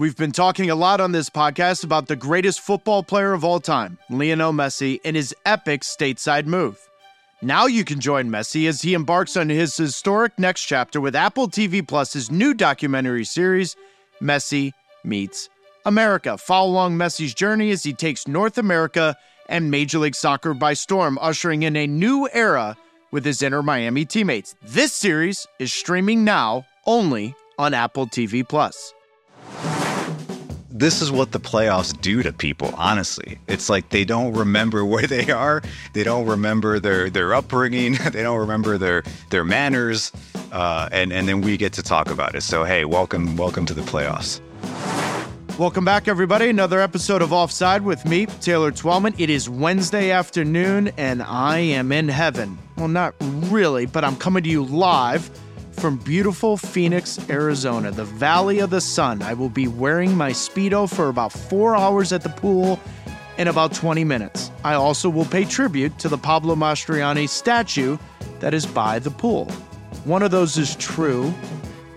We've been talking a lot on this podcast about the greatest football player of all time, Lionel Messi, and his epic stateside move. Now you can join Messi as he embarks on his historic next chapter with Apple TV Plus's new documentary series, Messi Meets America. Follow along Messi's journey as he takes North America and Major League Soccer by storm, ushering in a new era with his Inter Miami teammates. This series is streaming now only on Apple TV Plus this is what the playoffs do to people honestly it's like they don't remember where they are they don't remember their their upbringing they don't remember their their manners uh, and and then we get to talk about it so hey welcome welcome to the playoffs Welcome back, everybody. Another episode of Offside with me, Taylor Twellman. It is Wednesday afternoon, and I am in heaven. Well, not really, but I'm coming to you live from beautiful Phoenix, Arizona, the Valley of the Sun. I will be wearing my Speedo for about four hours at the pool in about 20 minutes. I also will pay tribute to the Pablo Mastroeni statue that is by the pool. One of those is true,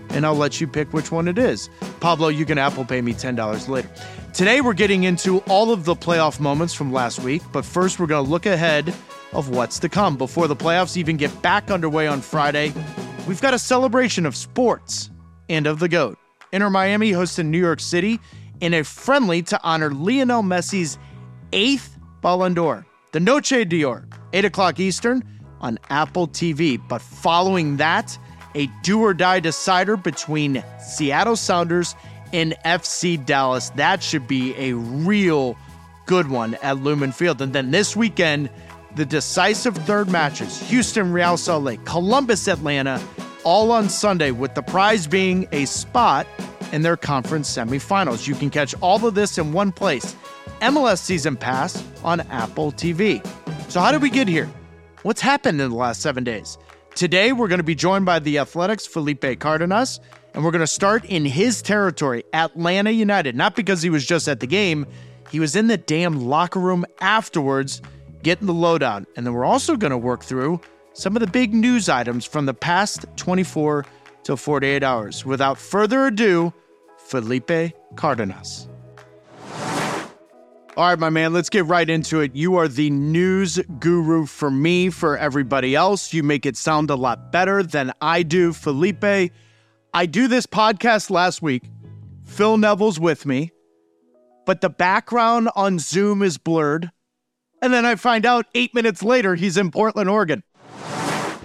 and I'll let you pick which one it is. Pablo, you can Apple Pay me $10 later. Today, we're getting into all of the playoff moments from last week, but first, we're going to look ahead of what's to come before the playoffs even get back underway on Friday we've got a celebration of sports and of the GOAT. Inter Miami hosting New York City in a friendly to honor Lionel Messi's eighth Ballon d'Or. The Noche d'Or, 8 o'clock Eastern on Apple TV. But following that, a do or die decider between Seattle Sounders and FC Dallas. That should be a real good one at Lumen Field. And then this weekend, the decisive third matches Houston, Real Salt Lake, Columbus, Atlanta, all on Sunday, with the prize being a spot in their conference semifinals. You can catch all of this in one place MLS Season Pass on Apple TV. So, how did we get here? What's happened in the last seven days? Today, we're going to be joined by the Athletics' Felipe Cárdenas, and we're going to start in his territory, Atlanta United. Not because he was just at the game, he was in the damn locker room afterwards getting the lowdown. And then we're also going to work through some of the big news items from the past 24 to 48 hours. Without further ado, Felipe Cárdenas. All right, my man, let's get right into it. You are the news guru for me, for everybody else. You make it sound a lot better than I do. Felipe, I do this podcast last week. Phil Neville's with me, but the background on Zoom is blurred. And then I find out eight minutes later he's in Portland, Oregon.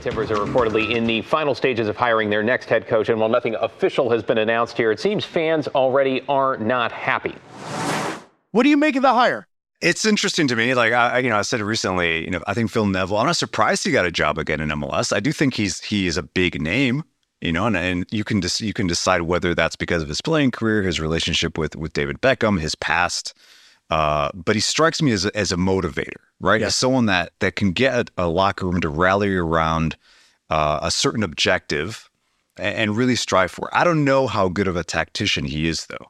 Timbers are reportedly in the final stages of hiring their next head coach, and while nothing official has been announced here, it seems fans already are not happy. What do you make of the hire? It's interesting to me. Like I, you know, I said recently, you know, I think Phil Neville. I'm not surprised he got a job again in MLS. I do think he's he is a big name, you know, and, and you can just you can decide whether that's because of his playing career, his relationship with with David Beckham, his past. Uh, but he strikes me as a, as a motivator, right? Yes. As someone that that can get a locker room to rally around uh, a certain objective and, and, really strive for. I don't know how good of a tactician he is, though,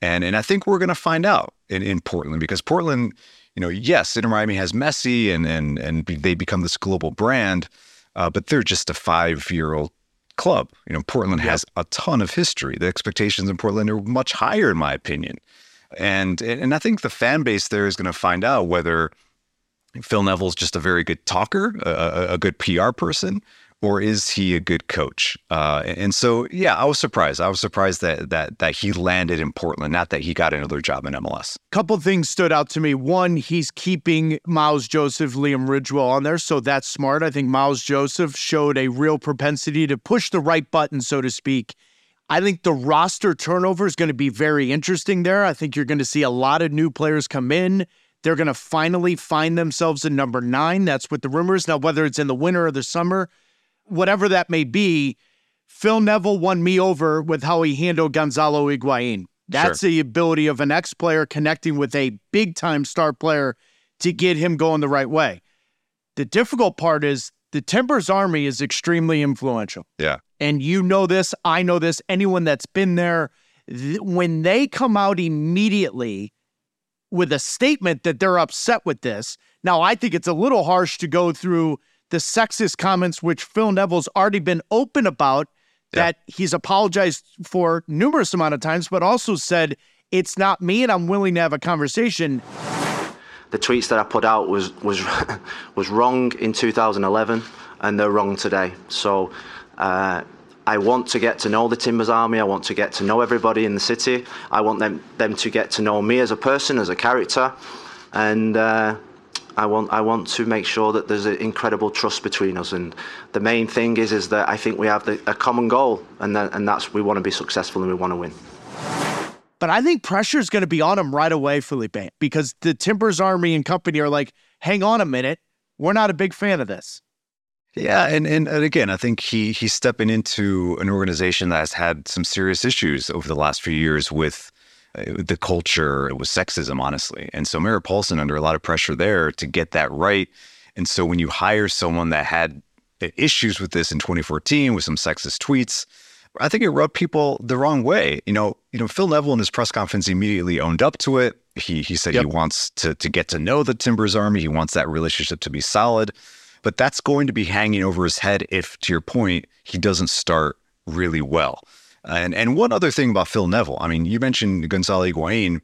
and and I think we're going to find out in, in Portland because Portland, you know, yes, Inter Miami has Messi and and and they become this global brand, uh, but they're just a five year old club. You know, Portland yep. has a ton of history. The expectations in Portland are much higher, in my opinion. And and I think the fan base there is going to find out whether Phil Neville's just a very good talker, a, a good PR person, or is he a good coach? Uh, and so, yeah, I was surprised. I was surprised that that that he landed in Portland, not that he got another job in MLS. A couple things stood out to me. One, he's keeping Miles Joseph, Liam Ridgewell on there, so that's smart. I think Miles Joseph showed a real propensity to push the right button, so to speak, I think the roster turnover is going to be very interesting there. I think you're going to see a lot of new players come in. They're going to finally find themselves in number nine. That's what the rumors. Now, whether it's in the winter or the summer, whatever that may be, Phil Neville won me over with how he handled Gonzalo Higuain. That's sure. the ability of an ex player connecting with a big time star player to get him going the right way. The difficult part is the Timbers Army is extremely influential. Yeah and you know this, I know this, anyone that's been there, th- when they come out immediately with a statement that they're upset with this, now I think it's a little harsh to go through the sexist comments which Phil Neville's already been open about that he's apologized for numerous amount of times, but also said it's not me and I'm willing to have a conversation. The tweets that I put out was was was wrong in 2011 and they're wrong today. So uh, I want to get to know the Timbers Army. I want to get to know everybody in the city. I want them them to get to know me as a person, as a character, and. Uh, I want I want to make sure that there's an incredible trust between us, and the main thing is is that I think we have the, a common goal, and that, and that's we want to be successful and we want to win. But I think pressure is going to be on him right away, Felipe, because the Timbers Army and company are like, hang on a minute, we're not a big fan of this. Yeah, and, and and again, I think he he's stepping into an organization that has had some serious issues over the last few years with uh, the culture, with sexism, honestly. And so Merritt Paulson under a lot of pressure there to get that right. And so when you hire someone that had issues with this in 2014 with some sexist tweets, I think it rubbed people the wrong way. You know, you know, Phil Neville in his press conference immediately owned up to it. He he said yep. he wants to to get to know the Timbers Army. He wants that relationship to be solid. But that's going to be hanging over his head if, to your point, he doesn't start really well. And and one other thing about Phil Neville, I mean, you mentioned Gonzalo Higuain.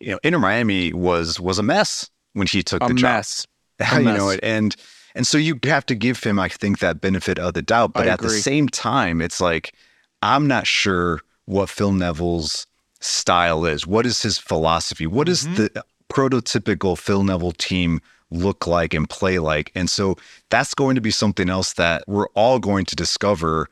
You know, Inter Miami was was a mess when he took the job. a the mess. job. you know, it. and and so you have to give him, I think, that benefit of the doubt. But I at agree. the same time, it's like I'm not sure what Phil Neville's style is. What is his philosophy? What is mm-hmm. the prototypical Phil Neville team look like and play like. And so that's going to be something else that we're all going to discover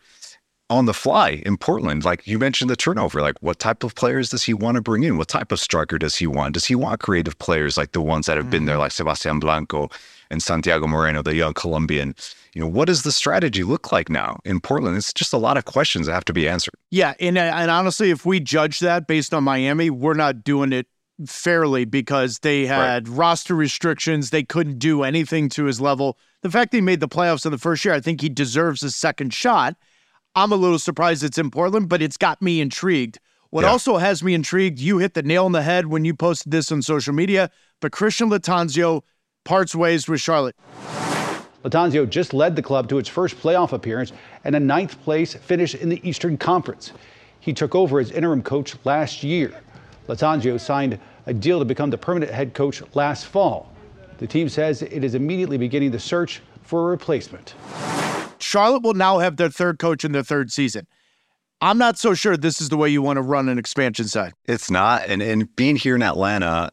on the fly in Portland. Like you mentioned the turnover, like what type of players does he want to bring in? What type of striker does he want? Does he want creative players like the ones that have been there, mm-hmm. like Sebastian Blanco and Santiago Moreno, the young Colombian? You know, what does the strategy look like now in Portland? It's just a lot of questions that have to be answered. Yeah. And, and honestly, if we judge that based on Miami, we're not doing it fairly because they had right. roster restrictions. They couldn't do anything to his level. The fact that he made the playoffs in the first year, I think he deserves a second shot. I'm a little surprised it's in Portland, but it's got me intrigued. What yeah. also has me intrigued, you hit the nail on the head when you posted this on social media, but Christian Lattanzio parts ways with Charlotte. Lattanzio just led the club to its first playoff appearance and a ninth place finish in the Eastern Conference. He took over as interim coach last year. Lattanzio signed a deal to become the permanent head coach last fall. The team says it is immediately beginning the search for a replacement. Charlotte will now have their third coach in their third season. I'm not so sure this is the way you want to run an expansion side. It's not. And, and being here in Atlanta,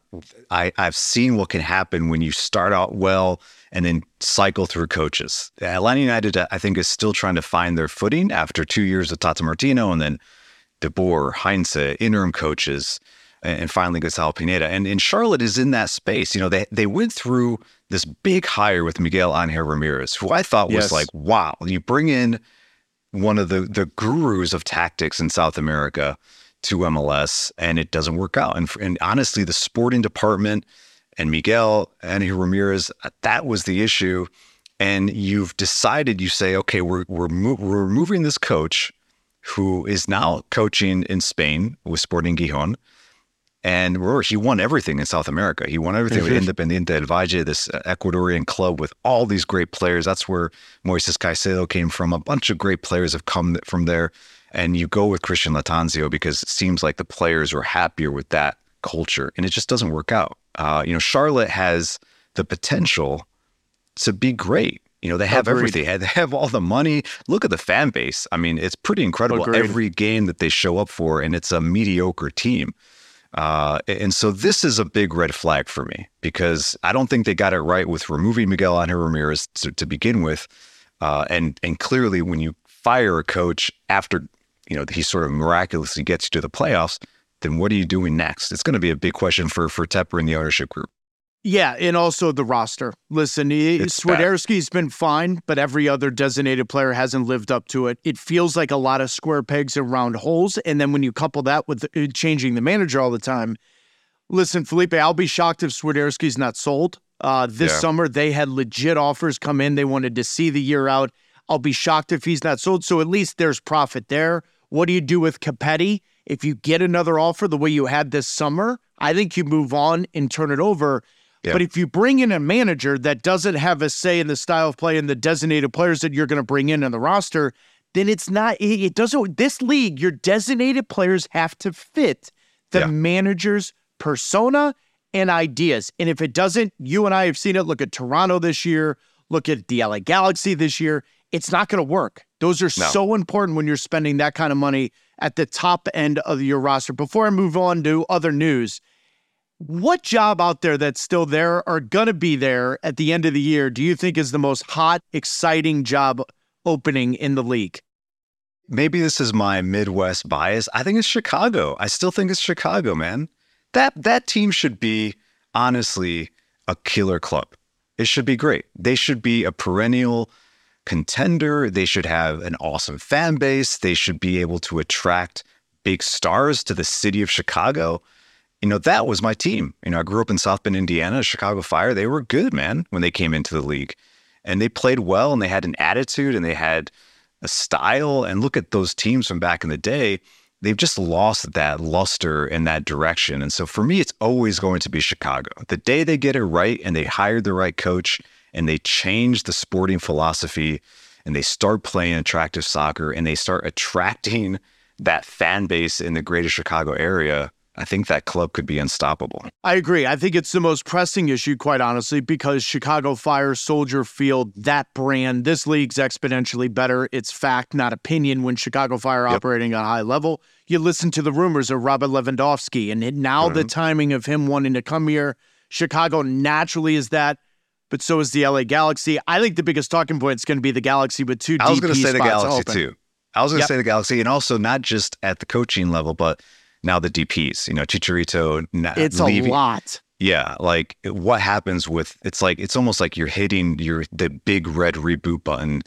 I, I've seen what can happen when you start out well and then cycle through coaches. Atlanta United, I think, is still trying to find their footing after two years of Tata Martino and then De Boer, Heinze, interim coaches and finally Gonzalo Pineda. And, and Charlotte is in that space. You know, they, they went through this big hire with Miguel Angel Ramirez, who I thought was yes. like, wow, you bring in one of the, the gurus of tactics in South America to MLS and it doesn't work out. And, and honestly, the sporting department and Miguel Angel Ramirez, uh, that was the issue. And you've decided, you say, okay, we're, we're, mo- we're removing this coach who is now coaching in Spain with Sporting Gijon and he won everything in South America. He won everything with Independiente del Valle, this uh, Ecuadorian club with all these great players. That's where Moises Caicedo came from. A bunch of great players have come from there. And you go with Christian Lattanzio because it seems like the players are happier with that culture, and it just doesn't work out. Uh, you know, Charlotte has the potential to be great. You know, they have Agreed. everything. They have all the money. Look at the fan base. I mean, it's pretty incredible. Agreed. Every game that they show up for, and it's a mediocre team. Uh, and so this is a big red flag for me because I don't think they got it right with removing Miguel Angel Ramirez to, to begin with. Uh, and and clearly, when you fire a coach after you know he sort of miraculously gets you to the playoffs, then what are you doing next? It's going to be a big question for for Tepper and the ownership group. Yeah, and also the roster. Listen, Swiderski's been fine, but every other designated player hasn't lived up to it. It feels like a lot of square pegs and round holes. And then when you couple that with uh, changing the manager all the time, listen, Felipe, I'll be shocked if Swiderski's not sold. Uh, this yeah. summer, they had legit offers come in. They wanted to see the year out. I'll be shocked if he's not sold. So at least there's profit there. What do you do with Copetti? If you get another offer the way you had this summer, I think you move on and turn it over. Yeah. But if you bring in a manager that doesn't have a say in the style of play and the designated players that you're going to bring in on the roster, then it's not, it doesn't, this league, your designated players have to fit the yeah. manager's persona and ideas. And if it doesn't, you and I have seen it. Look at Toronto this year, look at the LA Galaxy this year. It's not going to work. Those are no. so important when you're spending that kind of money at the top end of your roster. Before I move on to other news, what job out there that's still there or going to be there at the end of the year do you think is the most hot, exciting job opening in the league? Maybe this is my Midwest bias. I think it's Chicago. I still think it's Chicago, man. That that team should be honestly a killer club. It should be great. They should be a perennial contender. They should have an awesome fan base. They should be able to attract big stars to the city of Chicago you know, that was my team. You know, I grew up in South Bend, Indiana, Chicago Fire. They were good, man, when they came into the league. And they played well and they had an attitude and they had a style. And look at those teams from back in the day. They've just lost that luster in that direction. And so for me, it's always going to be Chicago. The day they get it right and they hired the right coach and they change the sporting philosophy and they start playing attractive soccer and they start attracting that fan base in the greater Chicago area, I think that club could be unstoppable. I agree. I think it's the most pressing issue, quite honestly, because Chicago Fire, Soldier Field, that brand, this league's exponentially better. It's fact, not opinion, when Chicago Fire yep. operating at a high level. You listen to the rumors of Robert Lewandowski, and now mm-hmm. the timing of him wanting to come here. Chicago naturally is that, but so is the LA Galaxy. I think the biggest talking point is going to be the Galaxy with two. I was going to say the Galaxy open. too. I was going to yep. say the Galaxy, and also not just at the coaching level, but now the DPs, you know, Chicharito. It's leaving. a lot. Yeah, like what happens with it's like it's almost like you're hitting your the big red reboot button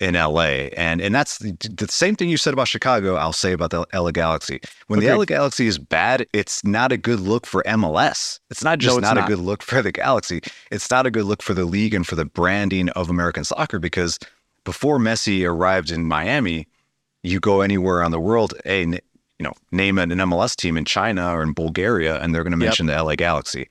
in LA, and and that's the, the same thing you said about Chicago. I'll say about the LA Galaxy. When okay. the LA Galaxy is bad, it's not a good look for MLS. It's not just no, it's not, not a good look for the Galaxy. It's not a good look for the league and for the branding of American soccer because before Messi arrived in Miami, you go anywhere on the world, hey, you know, name an, MLS team in China or in Bulgaria, and they're going to mention yep. the LA Galaxy.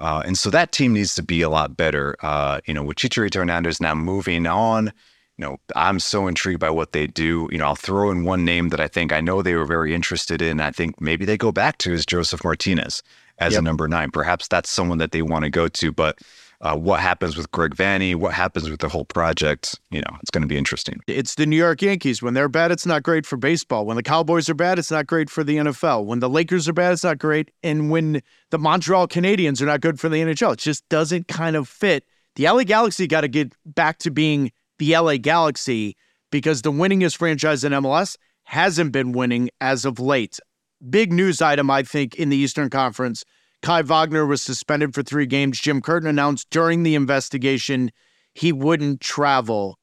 Uh, and so that team needs to be a lot better. Uh, you know, with Chicharito Hernandez now moving on, you know, I'm so intrigued by what they do. You know, I'll throw in one name that I think I know they were very interested in. I think maybe they go back to is Josef Martinez as yep. a number nine. Perhaps that's someone that they want to go to. But uh, what happens with Greg Vanney, what happens with the whole project. You know, it's going to be interesting. It's the New York Yankees. When they're bad, it's not great for baseball. When the Cowboys are bad, it's not great for the NFL. When the Lakers are bad, it's not great. And when the Montreal Canadiens are not good for the NHL, it just doesn't kind of fit. The LA Galaxy got to get back to being the LA Galaxy because the winningest franchise in MLS hasn't been winning as of late. Big news item, I think, in the Eastern Conference Kai Wagner was suspended for three games. Jim Curtin announced during the investigation he wouldn't travel.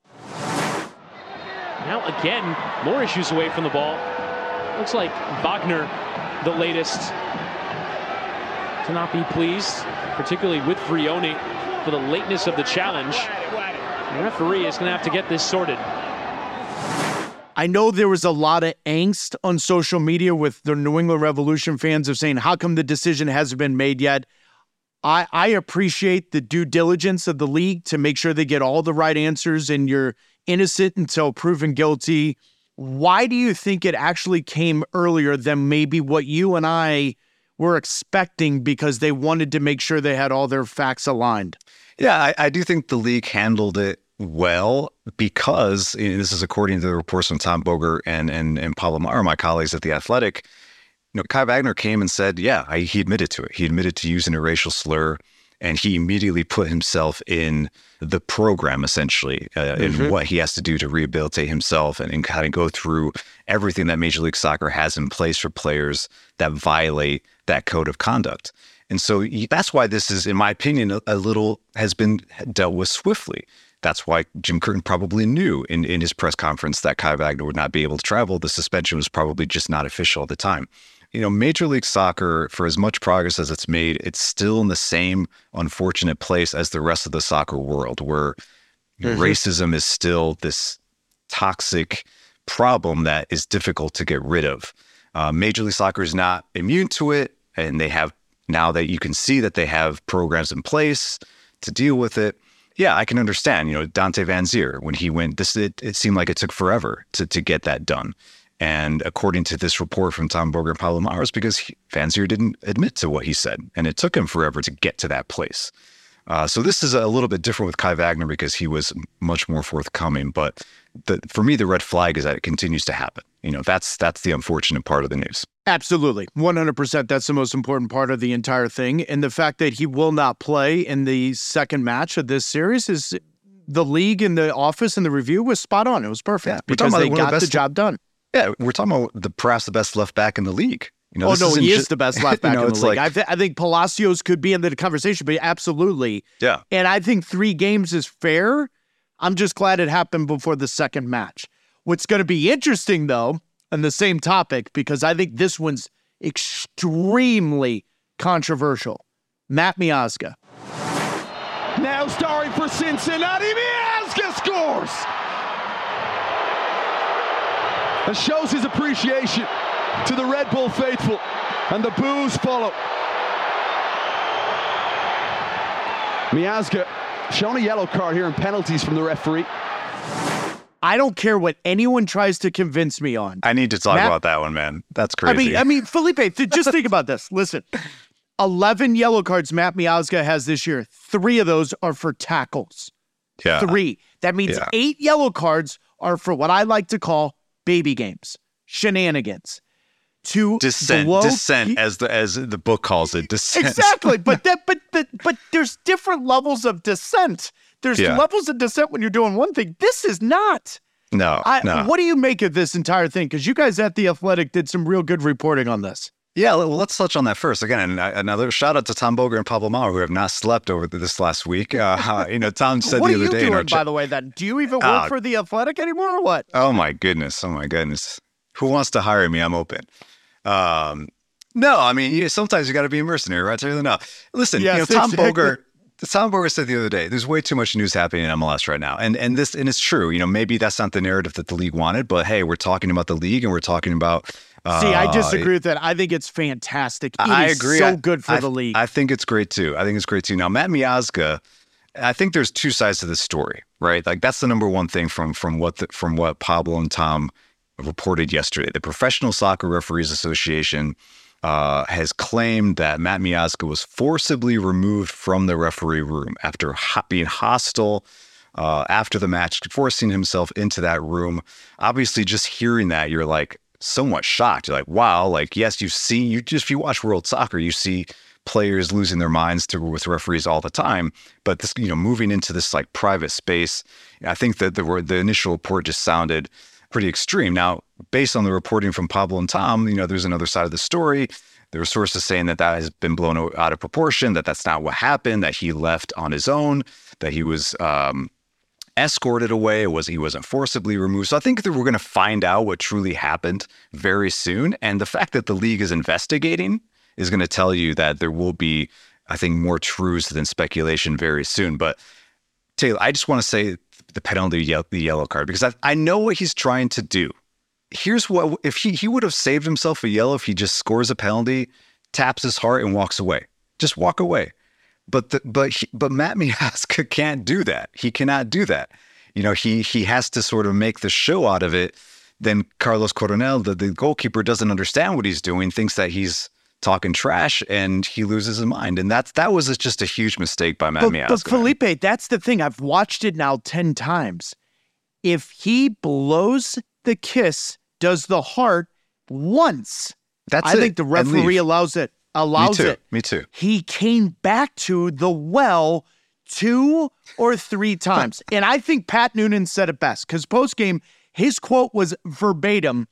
Now, again, more issues away from the ball. Looks like Wagner, the latest, to not be pleased, particularly with Vrioni for the lateness of the challenge. The referee is going to have to get this sorted. I know there was a lot of angst on social media with the New England Revolution fans of saying, how come the decision hasn't been made yet? I, I appreciate the due diligence of the league to make sure they get all the right answers and you're innocent until proven guilty. Why do you think it actually came earlier than maybe what you and I were expecting because they wanted to make sure they had all their facts aligned? Yeah, I, I do think the league handled it well because this is according to the reports from Tom Bogert and and and Pablo Maurer, my colleagues at the Athletic. You know, Kai Wagner came and said, "Yeah, I, he admitted to it. He admitted to using a racial slur." And he immediately put himself in the program, essentially, uh, mm-hmm. in what he has to do to rehabilitate himself and, and kind of go through everything that Major League Soccer has in place for players that violate that code of conduct. And so that's why this is, in my opinion, a, a little has been dealt with swiftly. That's why Jim Curtin probably knew in, in his press conference that Kai Wagner would not be able to travel. The suspension was probably just not official at the time. You know, Major League Soccer, for as much progress as it's made, it's still in the same unfortunate place as the rest of the soccer world, where mm-hmm. racism is still this toxic problem that is difficult to get rid of. Uh, Major League Soccer is not immune to it, and they have now that you can see that they have programs in place to deal with it yeah, I can understand. You know, Dante Vanzeir when he went, this it, it seemed like it took forever to to get that done. And according to this report from Tom Bogert and Pablo Maurer, because he, Vanzeir didn't admit to what he said, and it took him forever to get to that place. Uh, so this is a little bit different with Kai Wagner because he was much more forthcoming. But the, for me, the red flag is that it continues to happen. You know, that's that's the unfortunate part of the news. Absolutely. 100%. That's the most important part of the entire thing. And the fact that he will not play in the second match of this series is the league and the office and the review was spot on. It was perfect Yeah, we're because talking they got the the job done. Yeah, we're talking about the perhaps the best left back in the league. You know, oh, no, he ju- is the best left back you know, in the league. like- I, th- I think Palacios could be in the conversation, but absolutely. yeah, And I think three games is fair. I'm just glad it happened before the second match. What's going to be interesting, though, on the same topic, because I think this one's extremely controversial. Matt Miazga. Now starring for Cincinnati, Miazga scores! And shows his appreciation to the Red Bull faithful, and the boos follow. Miazga shown a yellow card here in penalties from the referee. I don't care what anyone tries to convince me on. I need to talk Matt- about that one, man. That's crazy. I mean, I mean, Felipe, th- just think about this. Listen, 11 yellow cards Matt Miazga has this year. Three of those are for tackles. yeah, Three. That means Yeah. eight yellow cards are for what I like to call baby games, shenanigans. To dissent, dissent, pe- as the as the book calls it, dissent. Exactly, but that, but but but there's different levels of dissent. There's Yeah. levels of dissent when you're doing one thing. This is not. No, I, no. What do you make of this entire thing? Because you guys at the Athletic did some real good reporting on this. Yeah, well, let's touch on that first. Again, another shout out to Tom Bogert and Pablo Maurer, who have not slept over this last week. Uh, you know, Tom said the other day in doing, our by the way? Then do you even work Ah. for the Athletic anymore, or what? Oh my goodness! Oh my goodness! Who wants to hire me? I'm open. Um, no, I mean, you, sometimes you got to be a mercenary, right? You no. Listen, Yes, you know, Tom exactly. Bogert. Tom Bogert said the other day, "There's way too much news happening in MLS right now," and and this and it's true. You know, maybe that's not the narrative that the league wanted, but hey, we're talking about the league and we're talking about. Uh, See, I disagree with that. I think it's fantastic. It I agree. So I- good for I- the league. I think it's great too. I think it's great too. Now, Matt Miazga, I think there's two sides to this story, right? Like that's the number one thing from from what the, from what Pablo and Tom reported yesterday. The Professional Soccer Referees Association uh, has claimed that Matt Miazga was forcibly removed from the referee room after ho- being hostile. Uh, after the match, forcing himself into that room. Obviously, just hearing that, you're like somewhat shocked. You're like, wow, like, yes, you see, you just, if you watch World Soccer, you see players losing their minds to with referees all the time. But this, you know, moving into this like private space, I think that the the initial report just sounded pretty extreme. Now, based on the reporting from Pablo and Tom, you know, there's another side of the story. There are sources saying that that has been blown out of proportion, that that's not what happened, that he left on his own, that he was um, escorted away. Was he wasn't forcibly removed. So I think that we're going to find out what truly happened very soon. And the fact that the league is investigating is going to tell you that there will be, I think, more truths than speculation very soon. But Taylor, I just want to say the penalty, the yellow card, because I, I know what he's trying to do. Here's what if he he would have saved himself a yellow if he just scores a penalty, taps his heart, and walks away. Just walk away. But the, but he, but Matt Miazga can't do that. He cannot do that. You know, he he has to sort of make the show out of it. Then Carlos Coronel, the, the goalkeeper, doesn't understand what he's doing, thinks that he's talking trash, and he loses his mind. And that's that was just a huge mistake by Matt but, Miazga. but Felipe, that's the thing. I've watched it now 10 times. If he blows the kiss, does the heart once, that's I it. think the referee allows it. Me Allows too. it. Me too. He came back to the well two or three times. and I think Pat Noonan said it best because post game, his quote was verbatim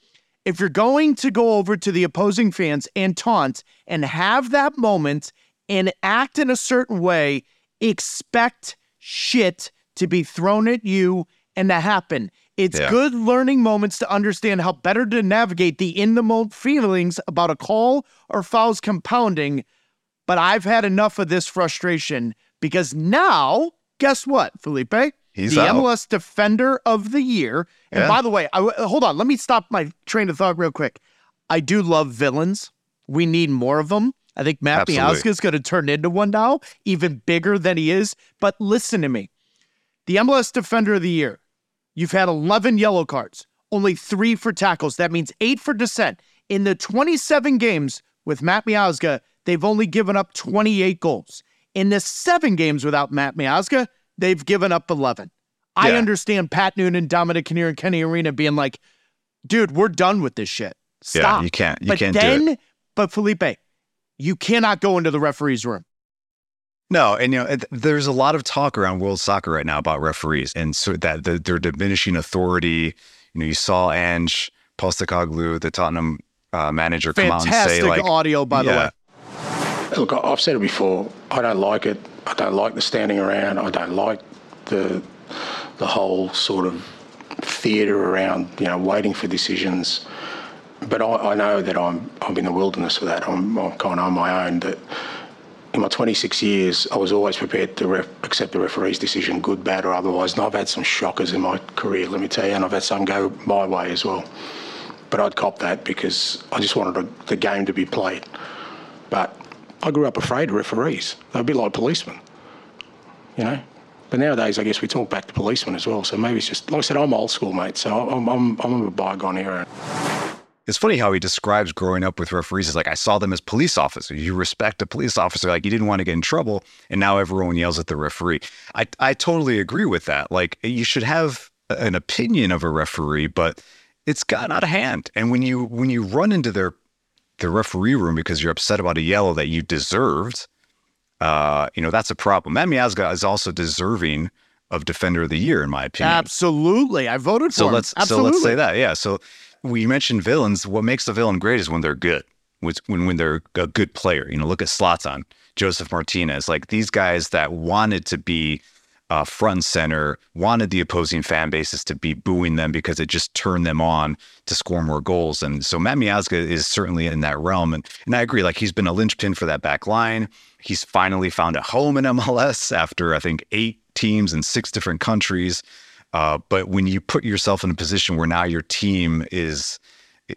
if you're going to go over to the opposing fans and taunt and have that moment and act in a certain way, expect shit to be thrown at you and to happen. It's Yeah. good learning moments to understand how better to navigate the in the moment feelings about a call or fouls compounding. But I've had enough of this frustration because now, guess what, Felipe? He's the out. MLS Defender of the Year. And Yeah. by the way, I, hold on, let me stop my train of thought real quick. I do love villains. We need more of them. I think Matt Miazga is going to turn into one now, even bigger than he is. But listen to me. The MLS Defender of the Year. You've had 11 yellow cards, only three for tackles. That means eight for dissent. In the 27 games with Matt Miazga, they've only given up 28 goals. In the seven games without Matt Miazga, they've given up 11. I understand Pat Noonan, Dominic Kinnear, and Kenny Arena being like, dude, we're done with this shit. Stop. Yeah, you can't. You but can't then, do it. but Felipe, you cannot go into the referee's room. No, and you know, there's a lot of talk around world soccer right now about referees and so that the, their diminishing authority. You know, you saw Ange Postecoglou, the Tottenham uh, manager, come out and say like, audio, by the way. Look, I've said it before. I don't like it. I don't like the standing around. I don't like the the whole sort of theatre around, you know, waiting for decisions. But I, I know that I'm I'm in the wilderness for that. I'm, I'm kind of on my own. That in my 26 years, I was always prepared to ref, accept the referee's decision, good, bad, or otherwise. And I've had some shockers in my career, let me tell you, and I've had some go my way as well. But I'd cop that because I just wanted the- the game to be played. But I grew up afraid of referees. They're a bit like policemen, you know. But nowadays, I guess we talk back to policemen as well. So maybe it's just, like I said, I'm old school, mate. So I'm, I'm, I'm a bygone era. It's funny how he describes growing up with referees as like, I saw them as police officers. You respect a police officer, like you didn't want to get in trouble. And now everyone yells at the referee. I, I totally agree with that. Like you should have an opinion of a referee, but it's gotten out of hand. And when you when you run into their the referee room because you're upset about a yellow that you deserved, uh, you know, that's a problem. Matt Miazga is also deserving of Defender of the Year, in my opinion. Absolutely. I voted for So him. let's Absolutely. so let's say that. Yeah. So we mentioned villains. What makes a villain great is when they're good. When when when they're a good player. You know, look at Zlatan, Josef Martinez. Like these guys that wanted to be uh, front center, wanted the opposing fan bases to be booing them because it just turned them on to score more goals. And so Matt Miazga is certainly in that realm. And and I agree. Like he's been a linchpin for that back line. He's finally found a home in MLS after I think eight teams in six different countries. Uh, but when you put yourself in a position where now your team is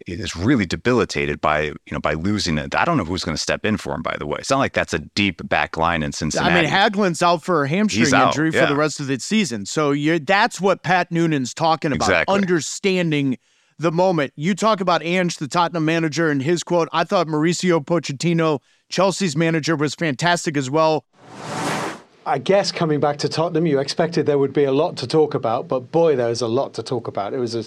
is really debilitated by you know by losing it, I don't know who's going to step in for him. By the way, it's not like that's a deep back line in Cincinnati. I mean, Hagglund's out for a hamstring out, injury for the rest of the season. So you're, that's what Pat Noonan's talking about, Exactly. understanding the moment. You talk about Ange, the Tottenham manager, and his quote. I thought Mauricio Pochettino, Chelsea's manager, was fantastic as well. I guess coming back to Tottenham, you expected there would be a lot to talk about, but boy, there was a lot to talk about. It was a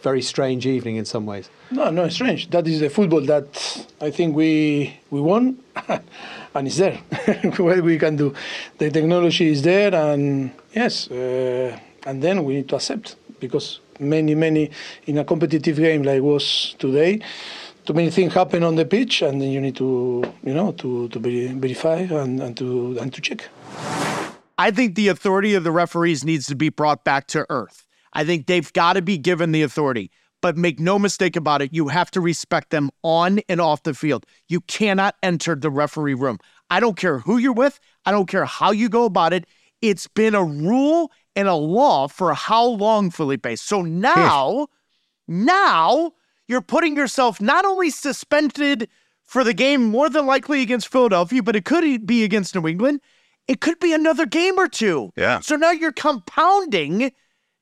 very strange evening in some ways. No, no, it's strange. That is the football that I think we we won, and it's there. what we can do, the technology is there, and yes, uh, and then we need to accept because many, many in a competitive game like was today, too many things happen on the pitch, and then you need to, you know, to to verify and, and to and to check. I think the authority of the referees needs to be brought back to earth. I think they've got to be given the authority. But make no mistake about it, you have to respect them on and off the field. You cannot enter the referee room. I don't care who you're with, I don't care how you go about it. It's been a rule and a law for how long, Felipe? So now, now you're putting yourself not only suspended for the game more than likely against Philadelphia, but it could be against New England. It could be another game or two. Yeah. So now you're compounding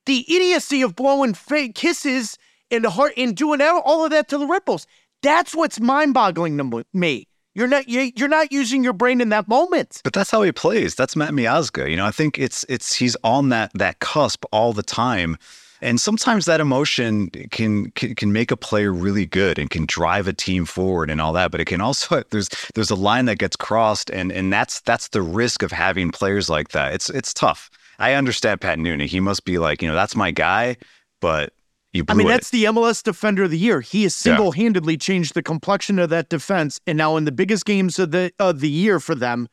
the idiocy of blowing fake kisses and heart and doing all all of that to the Red Bulls. That's what's mind-boggling to me. You're not you're not using your brain in that moment. But that's how he plays. That's Matt Miazga. You know, I think it's it's he's on that that cusp all the time. And sometimes that emotion can, can can make a player really good and can drive a team forward and all that. But it can also there's there's a line that gets crossed and and that's that's the risk of having players like that. It's it's tough. I understand Pat Noonan. He must be like, you know, that's my guy, but you I mean, it. that's the MLS Defender of the Year. He has single-handedly changed the complexion of that defense, and now in the biggest games of the of the year for them,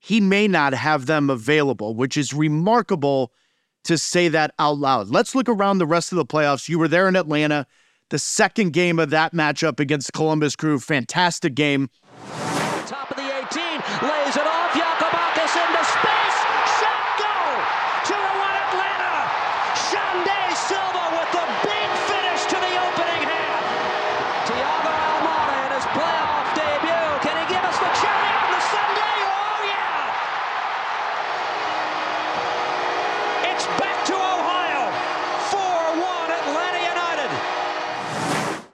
he may not have them available, which is remarkable to say that out loud. Let's look around the rest of the playoffs. You were there in Atlanta, the second game of that matchup against Columbus Crew. Fantastic game.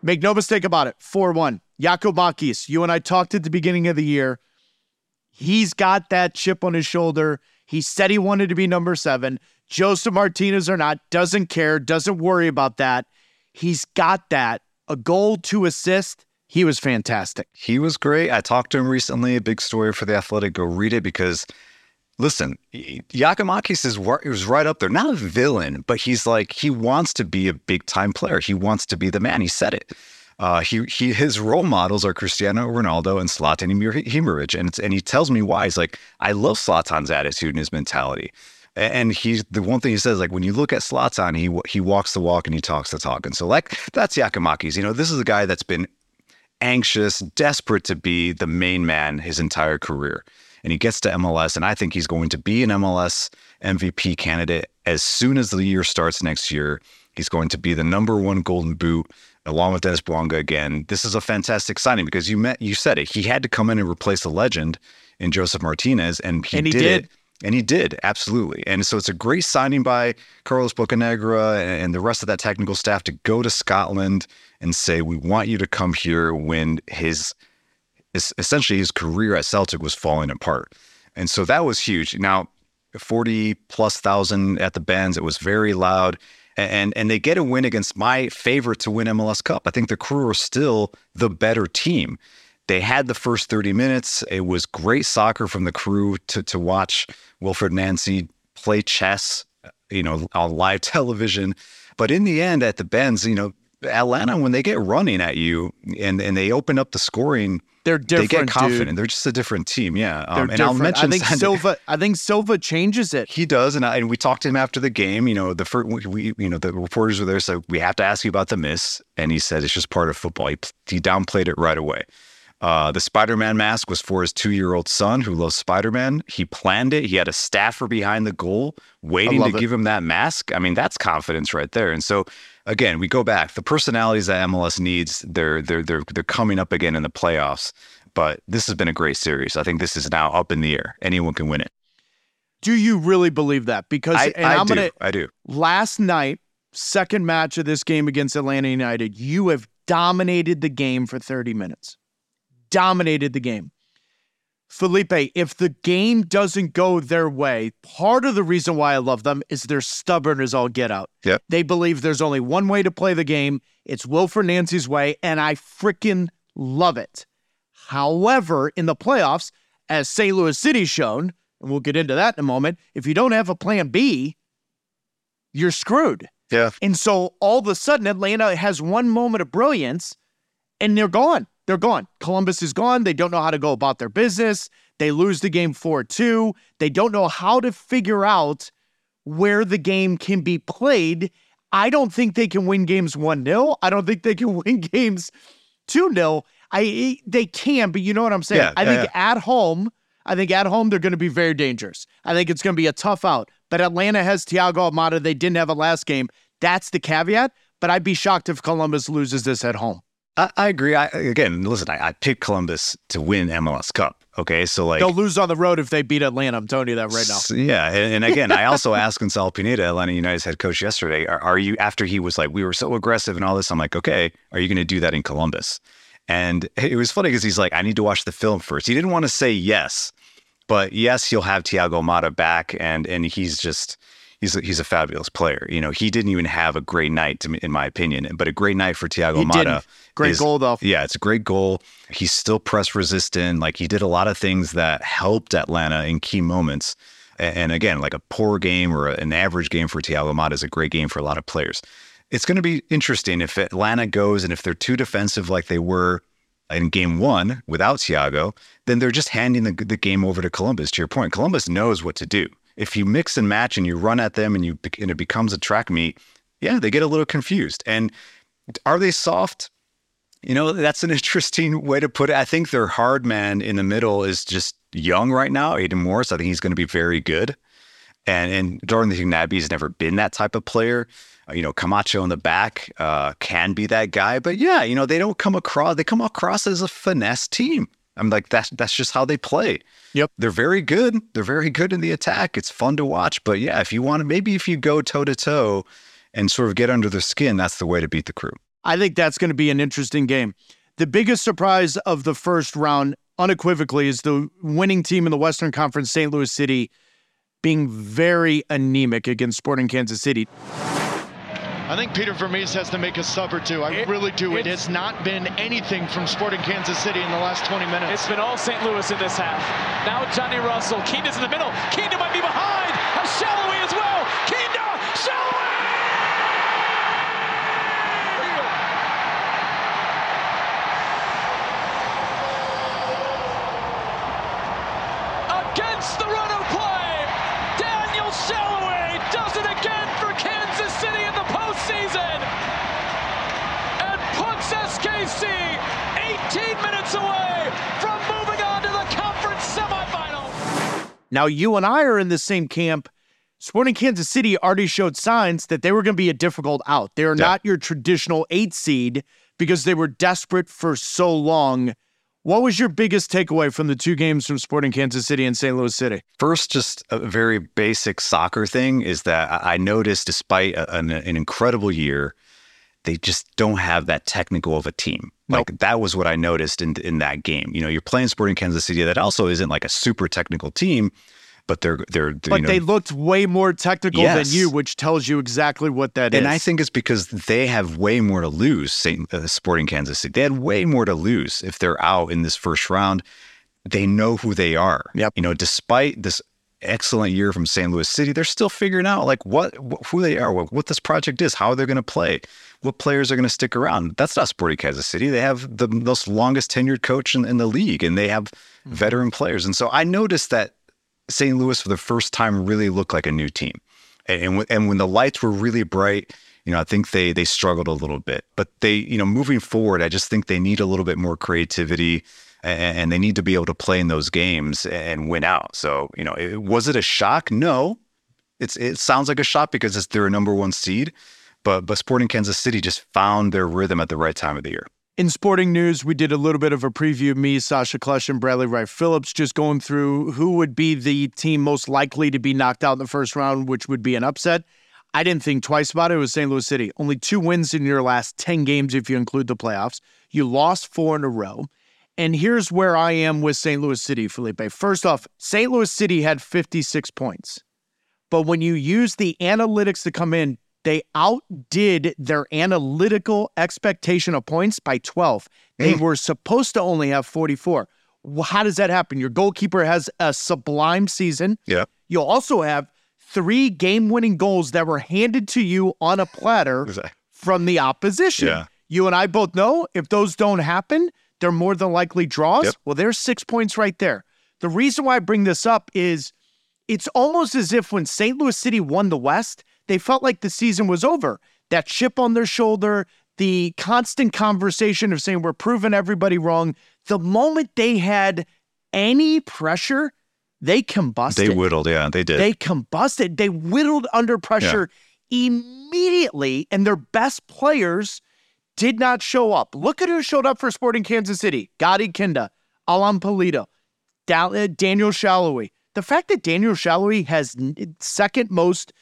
Make no mistake about it. 4 1. Giakoumakis, you and I talked at the beginning of the year. He's got that chip on his shoulder. He said he wanted to be number seven. Josef Martinez or not, doesn't care, doesn't worry about that. He's got that. A goal to assist. He was fantastic. He was great. I talked to him recently. A big story for the Athletic. Go read it because, listen, Giakoumakis is was right up there. Not a villain, but he's like he wants to be a big time player. He wants to be the man. He said it. Uh, he he his role models are Cristiano Ronaldo and Zlatan Ibrahimovic, and and he tells me why. He's like, I love Zlatan's attitude and his mentality. And he's the one thing he says, like when you look at Zlatan, he he walks the walk and he talks the talk. And so, like that's Giakoumakis. You know, this is a guy that's been anxious, desperate to be the main man his entire career. And he gets to MLS, and I think he's going to be an MLS MVP candidate as soon as the year starts next year. He's going to be the number one Golden Boot along with Denis Bouanga again. This is a fantastic signing because you met you said it. He had to come in and replace a legend in Josef Martinez, and he, and he did, did, it. And he did, absolutely. And so it's a great signing by Carlos Bocanegra and the rest of that technical staff to go to Scotland and say, we want you to come here when his essentially his career at Celtic was falling apart. And so that was huge. Now, 40 plus thousand at the Benz, it was very loud. And and they get a win against my favorite to win MLS Cup. I think the crew are still the better team. They had the first 30 minutes. It was great soccer from the crew to to watch Wilfried Nancy play chess, uh, you know, on live television. But in the end, at the Benz, you know, Atlanta, when they get running at you and, and they open up the scoring, they're different. They get confident. Dude. They're just a different team. Yeah. Um, and I'll mention I think Sunday. Silva. I think Silva changes it. He does, and, I, and we talked to him after the game. You know, the first we you know the reporters were there, so we have to ask you about the miss, and he said it's just part of football. He he downplayed it right away. Uh, the Spider Man mask was for his two year old son who loves Spider Man. He planned it. He had a staffer behind the goal waiting to it. give him that mask. I mean, that's confidence right there. And so, again, we go back. The personalities that MLS needs, they're, they're, they're, they're coming up again in the playoffs. But this has been a great series. I think this is now up in the air. Anyone can win it. Do you really believe that? Because I, and I am do. gonna I do. last night, second match of this game against Atlanta United, you have dominated the game for 30 minutes dominated the game. Felipe, if the game doesn't go their way, part of the reason why I love them is they're stubborn as all get out. Yep. They believe there's only one way to play the game. It's Wilfried Nancy's way, and I freaking love it. However, in the playoffs, as St. Louis City's shown, and we'll get into that in a moment, if you don't have a plan B, you're screwed. Yeah. And so all of a sudden, Atlanta has one moment of brilliance and they're gone they're gone. Columbus is gone. They don't know how to go about their business. They lose the game 4 2. They don't know how to figure out where the game can be played. I don't think they can win games 1 0. I don't think they can win games 2 0. I they can, but you know what I'm saying? Yeah, I think yeah. at home, I think at home they're going to be very dangerous. I think it's going to be a tough out. But Atlanta has Thiago Almada. They didn't have a last game. That's the caveat. But I'd be shocked if Columbus loses this at home. I, I agree. I, again, listen, I, I picked Columbus to win MLS Cup. Okay, so like they'll lose on the road if they beat Atlanta. I'm telling you that right now. Yeah, and, and again, I also asked Gonzalo Pineda, Atlanta United's head coach, yesterday. Are, are you after he was like, we were so aggressive and all this? I'm like, okay, are you going to do that in Columbus? And it was funny because he's like, I need to watch the film first. He didn't want to say yes, but yes, he'll have Thiago Almada back, and and he's just he's a, he's a fabulous player. You know, he didn't even have a great night, me, in my opinion, but a great night for Thiago He Almada. didn't. Great is- goal, though. Yeah, it's a great goal. He's still press resistant. Like he did a lot of things that helped Atlanta in key moments. A- And again, like a poor game or an average game for Thiago Almada is a great game for a lot of players. It's going to be interesting if Atlanta goes and if they're too defensive like they were in game one without Thiago, then they're just handing the, the game over to Columbus. To your point, Columbus knows what to do. If you mix and match and you run at them and you and it becomes a track meet, yeah, they get a little confused. And are they soft? You know, that's an interesting way to put it. I think their hard man in the middle is just young right now, Aidan Morris. I think he's going to be very good. And and Jordan has never been that type of player. Uh, you know, Camacho in the back uh, can be that guy, but yeah, you know, they don't come across. They come across as a finesse team. I'm like that's that's just how they play. Yep, they're very good. They're very good in the attack. It's fun to watch. But yeah, if you want to, maybe if you go toe to toe and sort of get under their skin, that's the way to beat the crew. I think that's going to be an interesting game. The biggest surprise of the first round, unequivocally, is the winning team in the Western Conference, St. Louis City, being very anemic against Sporting Kansas City. I think Peter Vermes has to make a sub or two. I it, really do. It has not been anything from Sporting Kansas City in the last 20 minutes. It's been all St. Louis in this half. Now Johnny Russell. Kinda's in the middle. Kinda might be behind. A Salloi as well. Kinda! Salloi! Against the run of play, Daniel Salloi does it again Now, you and I are in the same camp. Sporting Kansas City already showed signs that they were going to be a difficult out. They are yeah. not your traditional eight seed because they were desperate for so long. What was your biggest takeaway from the two games from Sporting Kansas City and St. Louis City? First, just a very basic soccer thing is that I noticed, despite an, an incredible year, they just don't have that technical of a team. Nope. Like that was what I noticed in in that game. You know, you're playing Sporting Kansas City that also isn't like a super technical team, but they're they're, they're but you know, they looked way more technical yes. than you, which tells you exactly what that and is. I think it's because they have way more to lose. Saint uh, Sporting Kansas City, they had way more to lose if they're out in this first round. They know who they are. Yep. You know, despite this excellent year from St. Louis City, they're still figuring out like what, what who they are, what, what this project is, how they're going to play, what players are going to stick around. That's not Sporting Kansas City. They have the most longest tenured coach in, in the league, and they have mm-hmm. veteran players. And so I noticed that St. Louis for the first time really looked like a new team. And, and, and when the lights were really bright, you know, I think they they struggled a little bit. But they, you know, moving forward, I just think they need a little bit more creativity and, they need to be able to play in those games and win out. So, you know, it, was it a shock? No. It's it sounds like a shock because it's they're a number one seed, but but Sporting Kansas City just found their rhythm at the right time of the year. In sporting news, we did a little bit of a preview. Me, Sasha Kljestan, and Bradley Wright Phillips just going through who would be the team most likely to be knocked out in the first round, which would be an upset. I didn't think twice about it. It was St. Louis City. Only two wins in your last 10 games if you include the playoffs. You lost four in a row. And here's where I am with St. Louis City, Felipe. First off, St. Louis City had 56 points. But when you use the analytics to come in, they outdid their analytical expectation of points by 12. They mm. were supposed to only have 44. How does that happen? Your goalkeeper has a sublime season. Yeah. You'll also have three game winning goals that were handed to you on a platter from the opposition. Yeah. You and I both know if those don't happen, they're more than likely draws. Yep. Well, there's six points right there. The reason why I bring this up is it's almost as if when St. Louis City won the West, they felt like the season was over. That chip on their shoulder, the constant conversation of saying we're proving everybody wrong. The moment they had any pressure, they combusted. They whittled, yeah, they did. They combusted. They whittled under pressure yeah. immediately, and their best players did not show up. Look at who showed up for Sporting Kansas City: Gadi Kinda, Alan Pulido, uh, Daniel Salloi. The fact that Daniel Salloi has second most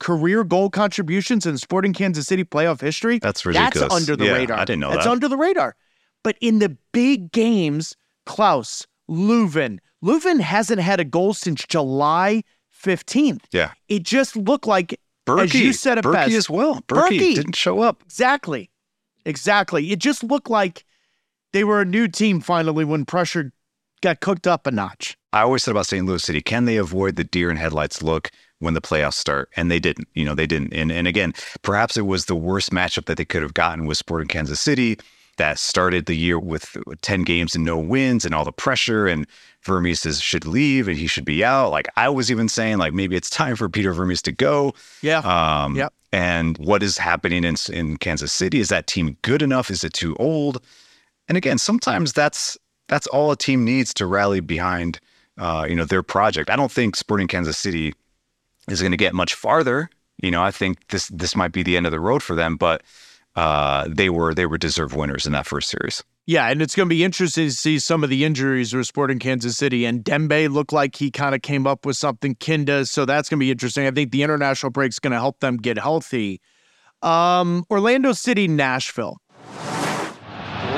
career goal contributions in Sporting Kansas City playoff history. That's ridiculous. That's under the yeah, radar. I didn't know that's that. under the radar. But in the big games, Klauss, Löwen, Löwen hasn't had a goal since July 15th. Yeah. It just looked like, Bürki, as you said it Bürki best. as well. Bürki, Bürki didn't show up. Exactly. Exactly. It just looked like they were a new team finally when pressure got cooked up a notch. I always said about St. Louis City, can they avoid the deer in headlights look when the playoffs start? And they didn't. You know, they didn't. And and again, perhaps it was the worst matchup that they could have gotten with Sporting Kansas City that started the year with 10 games and no wins and all the pressure and Vermes says should leave and he should be out. Like I was even saying like maybe it's time for Peter Vermes to go. Yeah. Um yep. and what is happening in in Kansas City? Is that team good enough? Is it too old? And again, sometimes that's that's all a team needs to rally behind uh, you know, their project. I don't think Sporting Kansas City is going to get much farther. You know, I think this this might be the end of the road for them, but uh, they were they were deserved winners in that first series. Yeah, and it's going to be interesting to see some of the injuries we're Sporting Kansas City. And Dembe looked like he kind of came up with something. Kinda, so that's going to be interesting. I think the international break is going to help them get healthy. Um, Orlando City, Nashville.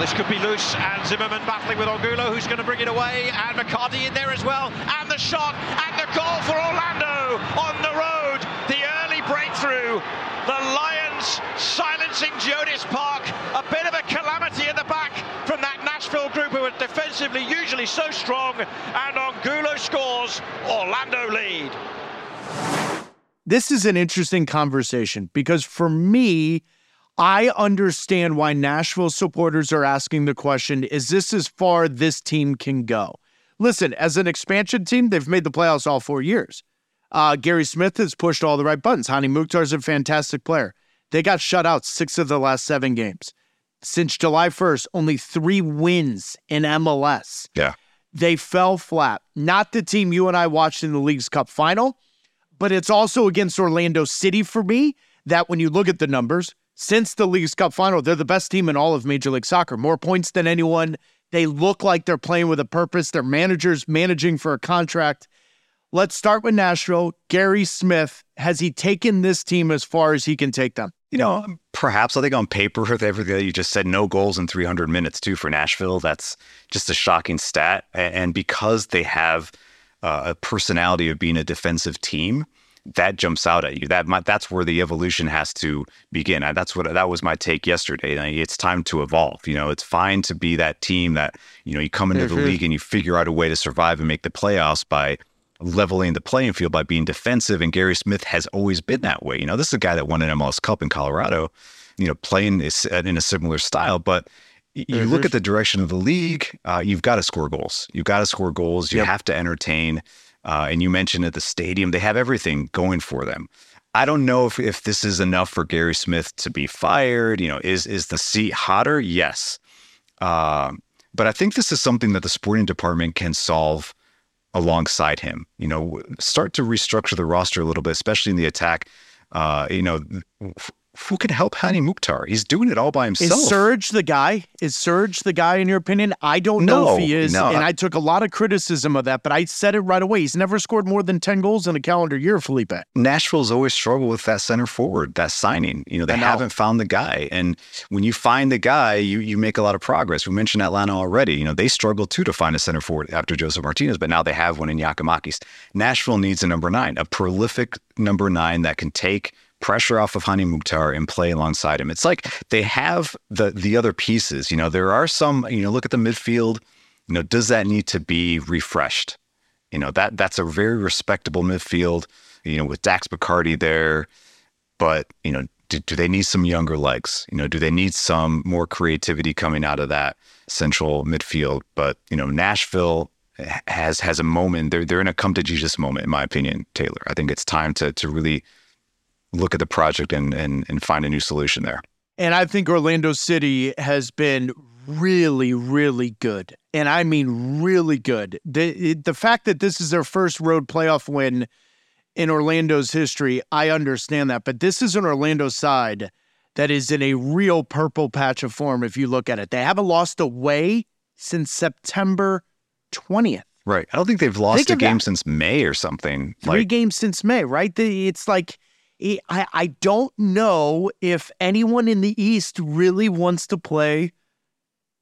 Well, this could be loose, and Zimmerman battling with Angulo, who's going to bring it away, and McCarty in there as well, and the shot, and the goal for Orlando on the road. The early breakthrough. The Lions silencing Geodis Park. A bit of a calamity in the back from that Nashville group who are defensively usually so strong, and Angulo scores. Orlando lead. This is an interesting conversation because for me, I understand why Nashville supporters are asking the question is this as far this team can go? Listen, as an expansion team, they've made the playoffs all four years. Uh, Gary Smith has pushed all the right buttons. Hani Mukhtar is a fantastic player. They got shut out six of the last seven games. Since July 1st, only three wins in MLS. Yeah. They fell flat. Not the team you and I watched in the Leagues Cup final, but it's also against Orlando City for me that when you look at the numbers, since the Leagues Cup final, they're the best team in all of Major League Soccer. More points than anyone. They look like they're playing with a purpose. Their managers managing for a contract. Let's start with Nashville. Gary Smith, has he taken this team as far as he can take them? You know, perhaps I think on paper with everything that you just said, no goals in 300 minutes too for Nashville. That's just a shocking stat. And because they have uh, a personality of being a defensive team, that jumps out at you. That might, that's where the evolution has to begin. That's what that was my take yesterday. It's time to evolve. You know, it's fine to be that team that you know you come into mm-hmm. the league and you figure out a way to survive and make the playoffs by leveling the playing field by being defensive. And Gary Smith has always been that way. You know, this is a guy that won an MLS Cup in Colorado. You know, playing in a similar style, but you look at the direction of the league, uh, you've got to score goals. You've got to score goals. You yep. have to entertain. Uh, and you mentioned at the stadium, they have everything going for them. I don't know if, if this is enough for Gary Smith to be fired. You know, is is the seat hotter? Yes. Uh, but I think this is something that the sporting department can solve alongside him. You know, start to restructure the roster a little bit, especially in the attack. Uh, you know, who can help Hani Mukhtar? He's doing it all by himself. Is Surridge the guy? Is Surridge the guy in your opinion? I don't no, know if he is. No. And I took a lot of criticism of that, but I said it right away. He's never scored more than 10 goals in a calendar year, Felipe. Nashville's always struggled with that center forward, that signing. You know, they know. haven't found the guy. And when you find the guy, you you make a lot of progress. We mentioned Atlanta already. You know, they struggled too to find a center forward after Josef Martinez, but now they have one in Giakoumakis. Nashville needs a number nine, a prolific number nine that can take pressure off of Hani Mukhtar and play alongside him. It's like they have the the other pieces. You know, there are some. You know, look at the midfield. You know, does that need to be refreshed? You know, that that's a very respectable midfield. You know, with Dax McCarty there, but you know, do, do they need some younger legs? You know, do they need some more creativity coming out of that central midfield? But you know, Nashville has has a moment. They're they're in a come to Jesus moment, in my opinion, Taylor. I think it's time to to really look at the project and, and, and find a new solution there. And I think Orlando City has been really, really good. And I mean really good. The, the fact that this is their first road playoff win in Orlando's history, I understand that. But this is an Orlando side that is in a real purple patch of form if you look at it. They haven't lost away since September 20th. Right. I don't think they've lost think a game that. since May or something. Three like, games since May, right? It's like I, I don't know if anyone in the East really wants to play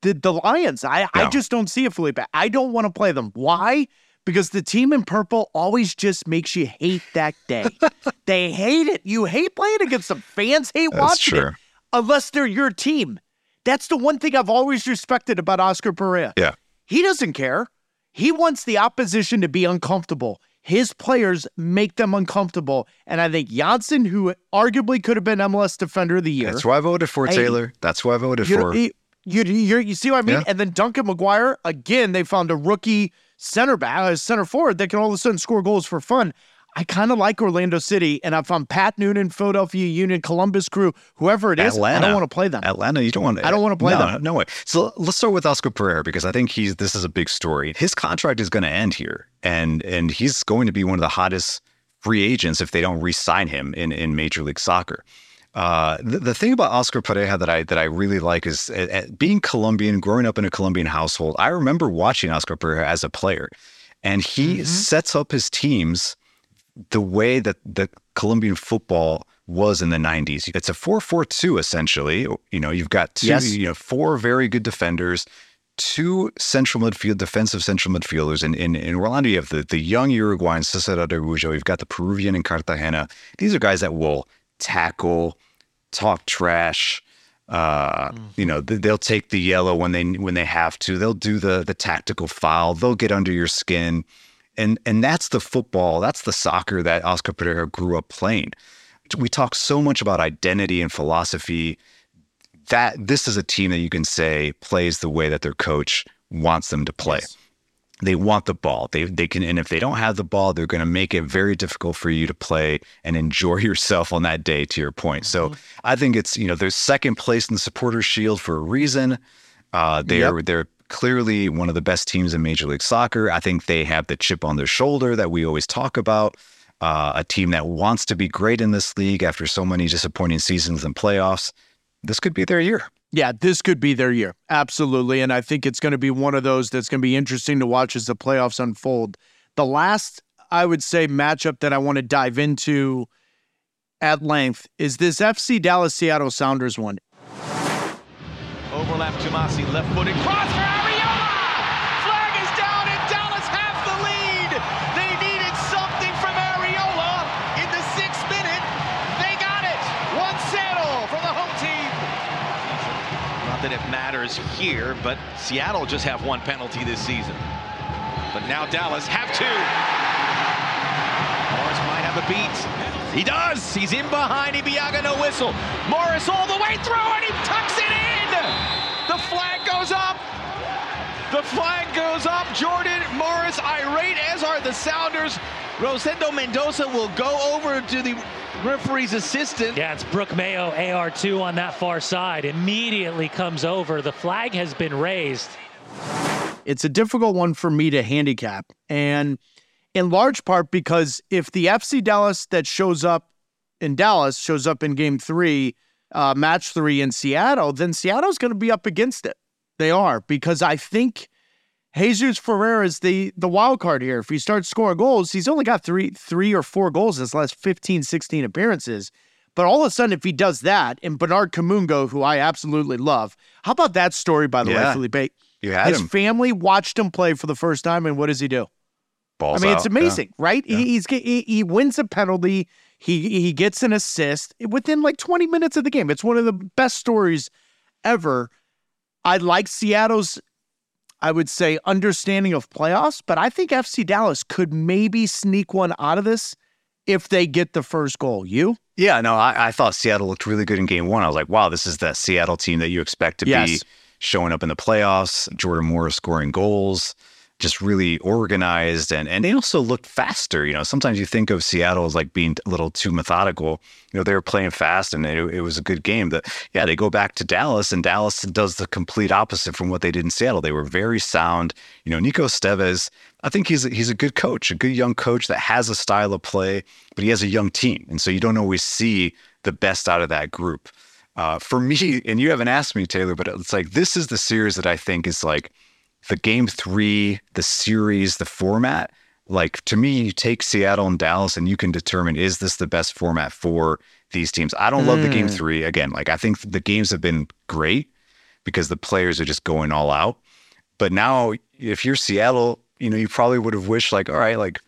the, the Lions. I, no. I just don't see it, Felipe. I don't want to play them. Why? Because the team in purple always just makes you hate that day. they hate it. You hate playing against them. Fans hate That's watching true. it. Unless they're your team. That's the one thing I've always respected about Oscar Pareja. Yeah. He doesn't care. He wants the opposition to be uncomfortable his players make them uncomfortable. And I think Jansson, who arguably could have been MLS Defender of the Year. That's why I voted for, Taylor. That's why I voted for. You, you, you, see what I mean? Yeah. And then Duncan McGuire, again, they found a rookie center back, a center forward that can all of a sudden score goals for fun. I kind of like Orlando City, and if I'm Pat Noonan, Philadelphia Union, Columbus Crew, whoever it is, Atlanta. I don't want to play them. Atlanta, you don't want to. I don't want to play no, them. No way. So let's start with Oscar Pareja because I think he's this is a big story. His contract is going to end here, and and he's going to be one of the hottest free agents if they don't re-sign him in in Major League Soccer. Uh, the, the, thing about Oscar Pareja that I that I really like is being Colombian, growing up in a Colombian household. I remember watching Oscar Pareja as a player, and he mm-hmm. sets up his teams the way that the Colombian football was in the 90s. It's a 4-4-2 essentially. You know, you've got two, Yes. you know, four very good defenders, two central midfield defensive central midfielders. And in, in Orlando, you have the, the young Uruguayan Cesar Araújo. You've got the Peruvian in Cartagena. These are guys that will tackle, talk trash. Uh, you know, they'll take the yellow when they when they have to. They'll do the the tactical foul. They'll get under your skin, and and that's the football. That's the soccer that Oscar Pareja grew up playing. We talk so much about identity and philosophy. That this is a team that you can say plays the way that their coach wants them to play. They want the ball. They they can, and if they don't have the ball, they're going to make it very difficult for you to play and enjoy yourself on that day. To your point, so I think it's you know they're second place in the Supporters Shield for a reason. Uh, they're Yep. they're clearly one of the best teams in Major League Soccer. I think they have the chip on their shoulder that we always talk about. Uh, a team that wants to be great in this league after so many disappointing seasons and playoffs. This could be their year. Yeah, this could be their year. Absolutely. And I think it's going to be one of those that's going to be interesting to watch as the playoffs unfold. The last, I would say, matchup that I want to dive into at length is this FC Dallas Seattle Sounders one. Overlap Tomasi, left footed cross for Arriola! Flag is down and Dallas have the lead! They needed something from Arriola in the sixth minute. They got it! 1-0 for the home team. Not that it matters here, but Seattle just have one penalty this season. But now Dallas have two. Morris might have a beat. He does. He's in behind Ibeagha, no whistle. Morris all the way through, and he tucks it in. The flag goes up. The flag goes up. Jordan Morris irate, as are the Sounders. Rosendo Mendoza will go over to the referee's assistant. Yeah, it's Brooke Mayo, AR2 on that far side. Immediately comes over. The flag has been raised. It's a difficult one for me to handicap. And in large part because if the FC Dallas that shows up in Dallas shows up in game three, uh, match three in Seattle, then Seattle's going to be up against it. They are because I think Jesus Ferreira is the the wild card here. If he starts scoring goals, he's only got three three or four goals in his last 15, 16 appearances. But all of a sudden, if he does that, and Bernard Kamungo, who I absolutely love, how about that story, by the Yeah. way, Felipe? You had His him. family watched him play for the first time, and what does he do? Balls I mean, it's out, yeah. amazing, right? He, he's he, he wins a penalty. He he gets an assist within like 20 minutes of the game. It's one of the best stories ever. I like Seattle's, I would say, understanding of playoffs, but I think FC Dallas could maybe sneak one out of this if they get the first goal. You? Yeah, no, I, I thought Seattle looked really good in game one. I was like, wow, this is that Seattle team that you expect to be showing up in the playoffs. Jordan Morris scoring goals, just really organized. And, and they also looked faster. You know, sometimes you think of Seattle as like being a little too methodical. You know, they were playing fast and it, it was a good game. But yeah, they go back to Dallas and Dallas does the complete opposite from what they did in Seattle. They were very sound. You know, Nico Estévez, I think he's a, he's a good coach, a good young coach that has a style of play, but he has a young team. And so you don't always see the best out of that group. Uh, for me, and you haven't asked me, Taylor, but it's like this is the series that I think is like the game three, the series, the format. Like to me, you take Seattle and Dallas and you can determine is this the best format for these teams. I don't love the game Mm. three. Again, like I think the games have been great because the players are just going all out. But now, if you're Seattle, you know, you probably would have wished, like, all right, like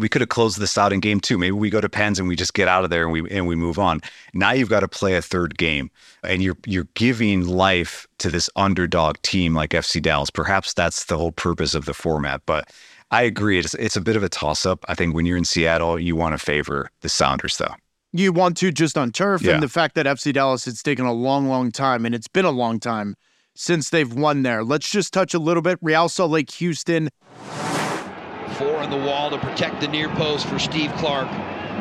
we could have closed this out in game two. Maybe we go to Pens and we just get out of there and we and we move on. Now you've got to play a third game, and you're you're giving life to this underdog team like FC Dallas. Perhaps that's the whole purpose of the format. But I agree, it's it's a bit of a toss up. I think when you're in Seattle, you want to favor the Sounders, though. You want to just on turf, Yeah. and the fact that FC Dallas it's taken a long, long time, and it's been a long time since they've won there. Let's just touch a little bit. Real Salt Lake, Houston. Four on the wall to protect the near post for Steve Clark.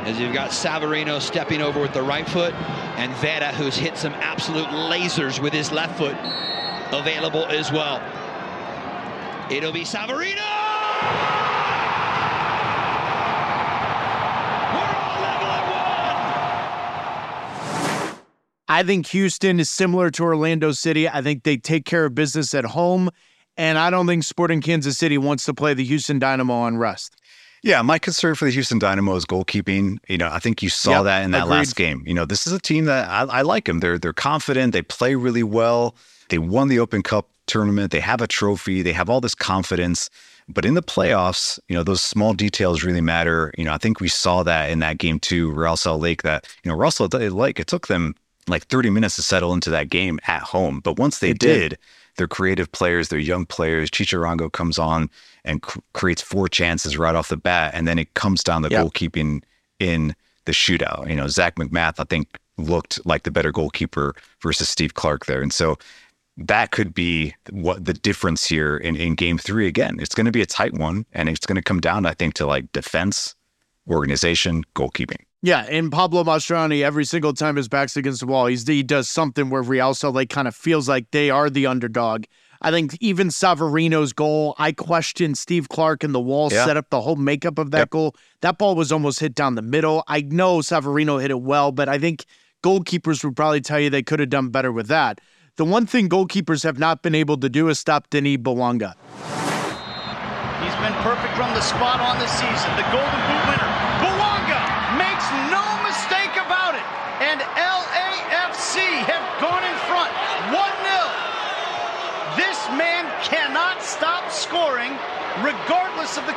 As you've got Savarino stepping over with the right foot, and Vera, who's hit some absolute lasers with his left foot, available as well. It'll be Savarino! I think Houston is similar to Orlando City. I think they take care of business at home, and I don't think Sporting Kansas City wants to play the Houston Dynamo on rest. Yeah, my concern for the Houston Dynamo is goalkeeping. You know, I think you saw Yep, that in that agreed. last game. You know, this is a team that I, I like them. They're they're confident. They play really well. They won the Open Cup tournament. They have a trophy. They have all this confidence. But in the playoffs, you know, those small details really matter. You know, I think we saw that in that game too, Real Salt Lake. That you know, Real Salt Lake. It took them like 30 minutes to settle into that game at home. But once they did. did, they're creative players, they're young players. Chicho Arango comes on and c- creates four chances right off the bat, and then it comes down to Yep. goalkeeping in the shootout. You know, Zach McMath, I think, looked like the better goalkeeper versus Steve Clark there, and so that could be what the difference here in, in game three. Again, it's going to be a tight one, and it's going to come down, I think, to like defense, organization, goalkeeping. Yeah, and Pablo Mastroeni, every single time his back's against the wall, he's, he does something where Real Salt Lake kind of feels like they are the underdog. I think even Savarino's goal, I questioned Steve Clark and the wall Yeah. set up the whole makeup of that goal. That ball was almost hit down the middle. I know Savarino hit it well, but I think goalkeepers would probably tell you they could have done better with that. The one thing goalkeepers have not been able to do is stop Denis Bouanga. He's been perfect from the spot on the season. The Golden Boot winner, Bouanga, makes no mistake about it. And LAFC have gone in front 1 0. This man cannot stop scoring regardless of the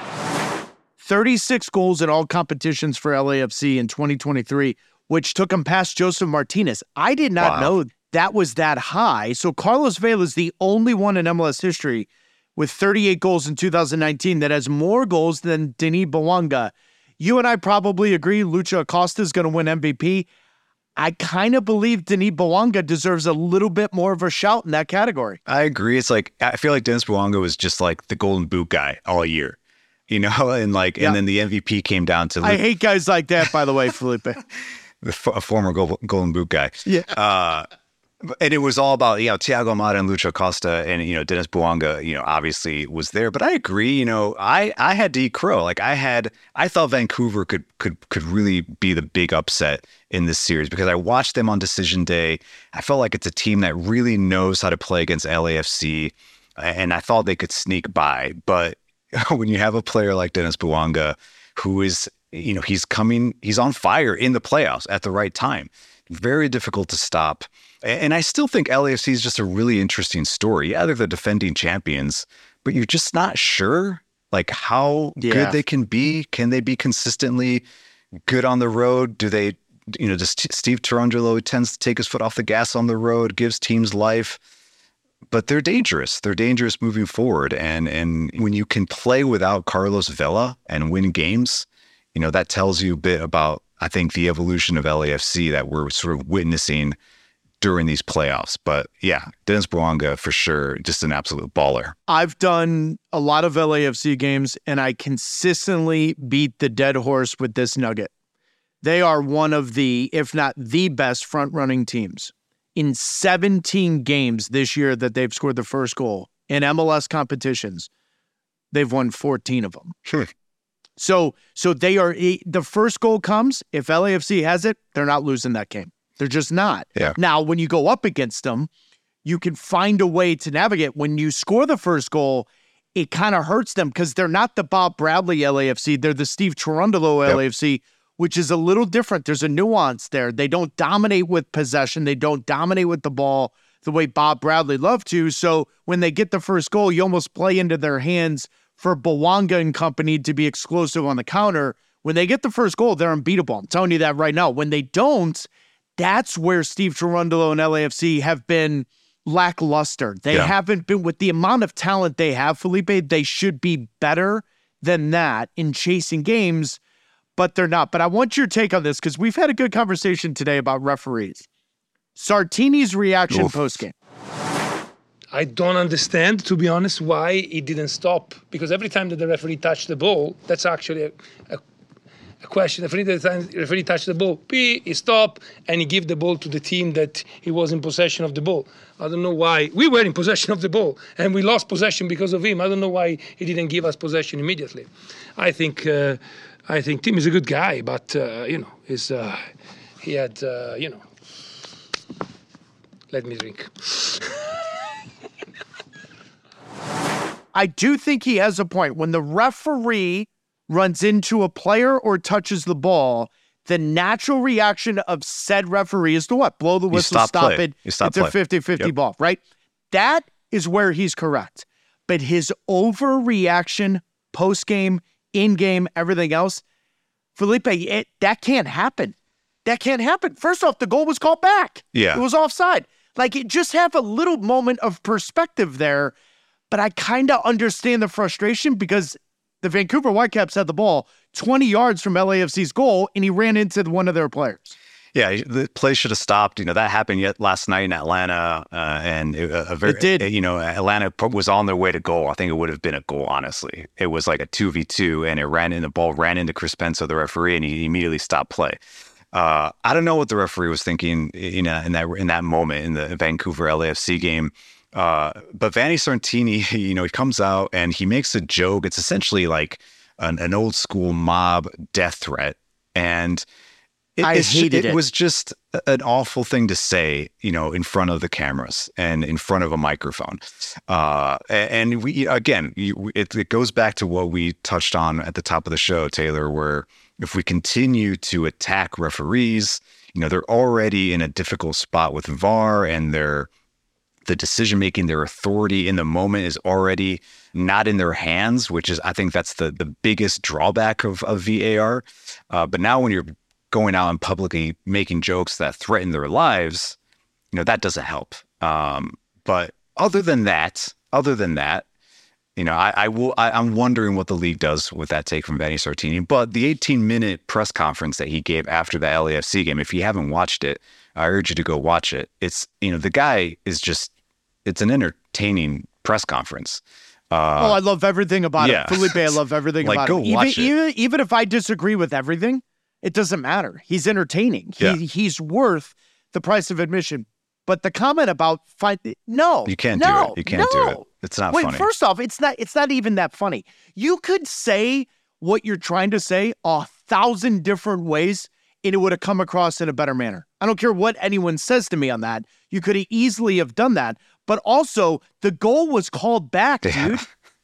competition. 36 goals in all competitions for LAFC in 2023, which took him past Josef Martinez. I did not Wow. know that was that high. So Carlos Vela is the only one in MLS history with 38 goals in 2019 that has more goals than Denis Bouanga. You and I probably agree Lucho Acosta is going to win MVP. I kind of believe Denis Bawanga deserves a little bit more of a shout in that category. I agree. It's like I feel like Dennis Bouanga was just like the golden boot guy all year, you know, and like Yeah. and then the MVP came down to I hate guys like that, by the way, Felipe. the f- a former gold, golden boot guy. Yeah. Uh, and it was all about you know Thiago Almada and Lucho Acosta and you know Dennis Bouanga you know obviously was there but I agree you know I I had to eat crow like I had I thought Vancouver could could could really be the big upset in this series because I watched them on decision day I felt like it's a team that really knows how to play against LAFC and I thought they could sneak by but when you have a player like Dennis Bouanga who is you know he's coming he's on fire in the playoffs at the right time very difficult to stop. And I still think LAFC is just a really interesting story. Yeah, they're the defending champions, but you're just not sure like how Yeah. good they can be. Can they be consistently good on the road? Do they, you know, just Steve Cherundolo tends to take his foot off the gas on the road, gives teams life. But they're dangerous. They're dangerous moving forward. And and when you can play without Carlos Vela and win games, you know, that tells you a bit about, I think, the evolution of LAFC that we're sort of witnessing during these playoffs. But yeah, Dennis Bouanga for sure, just an absolute baller. I've done a lot of LAFC games and I consistently beat the dead horse with this nugget. They are one of the, if not the best front running teams. In 17 games this year that they've scored the first goal in MLS competitions, they've won 14 of them. Sure. So, so they are e, the first goal comes. If LAFC has it, they're not losing that game. They're just not. Yeah. Now, when you go up against them, you can find a way to navigate. When you score the first goal, it kind of hurts them because they're not the Bob Bradley LAFC. They're the Steve Cherundolo Yep. LAFC, which is a little different. There's a nuance there. They don't dominate with possession. They don't dominate with the ball the way Bob Bradley loved to. So when they get the first goal, you almost play into their hands for Bouanga and company to be explosive on the counter. When they get the first goal, they're unbeatable. I'm telling you that right now. When they don't, that's where Steve Cherundolo and LAFC have been lackluster. They Yeah. haven't been with the amount of talent they have, Felipe, they should be better than that in chasing games, but they're not. But I want your take on this because we've had a good conversation today about referees. Sartini's reaction post game. I don't understand, to be honest, why he didn't stop. Because every time that the referee touched the ball, that's actually a, a, a question. Every time the referee touched the ball, P, he stopped and he gave the ball to the team that he was in possession of the ball. I don't know why. We were in possession of the ball and we lost possession because of him. I don't know why he didn't give us possession immediately. I think uh, I think Tim is a good guy, but uh, you know, he's, uh, he had uh, you know. Let me drink. I do think he has a point. When the referee runs into a player or touches the ball, the natural reaction of said referee is to what? Blow the whistle, stop stop, it. Stop it's a play. 50 50 Yep. ball, right? That is where he's correct. But his overreaction post game, in game, everything else, Felipe, it, that can't happen. That can't happen. First off, the goal was called back. Yeah. It was offside. Like, it just have a little moment of perspective there. But I kind of understand the frustration because the Vancouver Whitecaps had the ball 20 yards from LAFC's goal and he ran into one of their players. Yeah, the play should have stopped. You know that happened yet last night in Atlanta, uh, and it, a very, It did. You know, Atlanta was on their way to goal. I think it would have been a goal. Honestly, it was like a two v two, and it ran in the ball ran into Chris Penso, the referee, and he immediately stopped play. Uh, I don't know what the referee was thinking in, a, in that in that moment in the Vancouver LAFC game. Uh, but Vanni Sartini, you know, he comes out and he makes a joke. It's essentially like an, an old school mob death threat, and it, I hated it. it. was just an awful thing to say, you know, in front of the cameras and in front of a microphone. Uh, and we again, it, it goes back to what we touched on at the top of the show, Taylor, where if we continue to attack referees, you know, they're already in a difficult spot with VAR and they're the decision making, their authority in the moment is already not in their hands, which is I think that's the the biggest drawback of, of VAR. Uh, but now when you're going out and publicly making jokes that threaten their lives, you know that doesn't help. Um, but other than that, other than that, you know, I, I will. I, I'm wondering what the league does with that take from Vanni Sartini. But the 18 minute press conference that he gave after the LAFC game, if you haven't watched it, I urge you to go watch it. It's you know the guy is just it's an entertaining press conference. Uh, oh, I love everything about yeah. it. Felipe, I love everything Like, about go it. Even, watch it. even even if I disagree with everything, it doesn't matter. He's entertaining. He, Yeah. He's worth the price of admission. But the comment about fight, no, You can't do it. You can't do it. It's not Wait, funny. first off, it's not. It's not even that funny. You could say what you're trying to say a thousand different ways, and it would have come across in a better manner. I don't care what anyone says to me on that. You could have easily have done that. But also, the goal was called back, dude.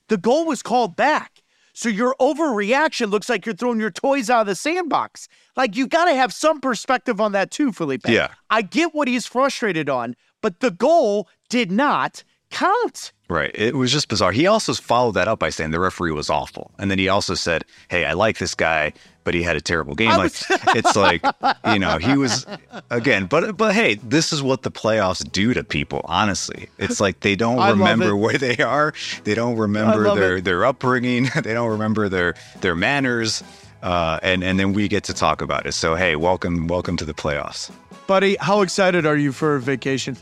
The goal was called back. So your overreaction looks like you're throwing your toys out of the sandbox. Like you got to have some perspective on that too, Felipe. Yeah. I get what he's frustrated on, but the goal did not count. Right. It was just bizarre. He also followed that up by saying the referee was awful. And then he also said, Hey, I like this guy, but he had a terrible game. Like it's like, you know, he was again, but but hey, this is what the playoffs do to people, honestly. It's like they don't I remember where they are. They don't remember their it. their upbringing. They don't remember their their manners. Uh, and and then we get to talk about it. So hey, welcome welcome to the playoffs. Buddy, how excited are you for vacation?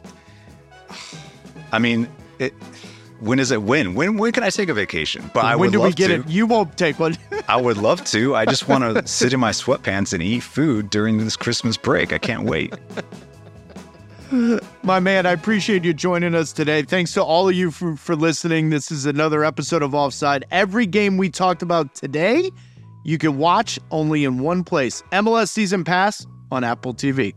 I mean, it, when is it? When? When? When can I take a vacation? But I when would do we love get to. it? You won't take one. I would love to. I just want to sit in my sweatpants and eat food during this Christmas break. I can't wait. My man, I appreciate you joining us today. Thanks to all of you for, for listening. This is another episode of Offside. Every game we talked about today, you can watch only in one place MLS Season Pass on Apple TV.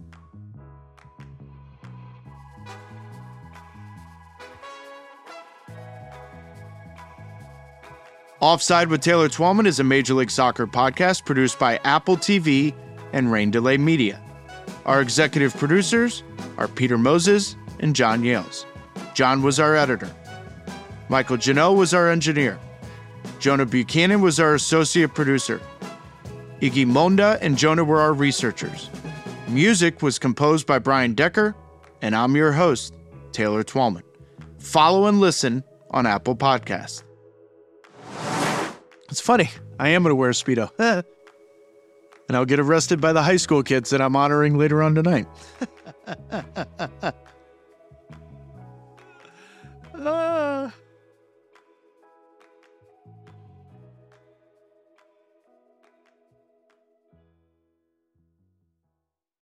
Offside with Taylor Twellman is a Major League Soccer podcast produced by Apple TV and Rain Delay Media. Our executive producers are Peter Moses and John Yales. John was our editor. Michael Janot was our engineer. Jonah Buchanan was our associate producer. Iggy Monda and Jonah were our researchers. Music was composed by Brian Decker, and I'm your host, Taylor Twellman. Follow and listen on Apple Podcasts. It's funny. I am going to wear a Speedo. and I'll get arrested by the high school kids that I'm honoring later on tonight. Ah.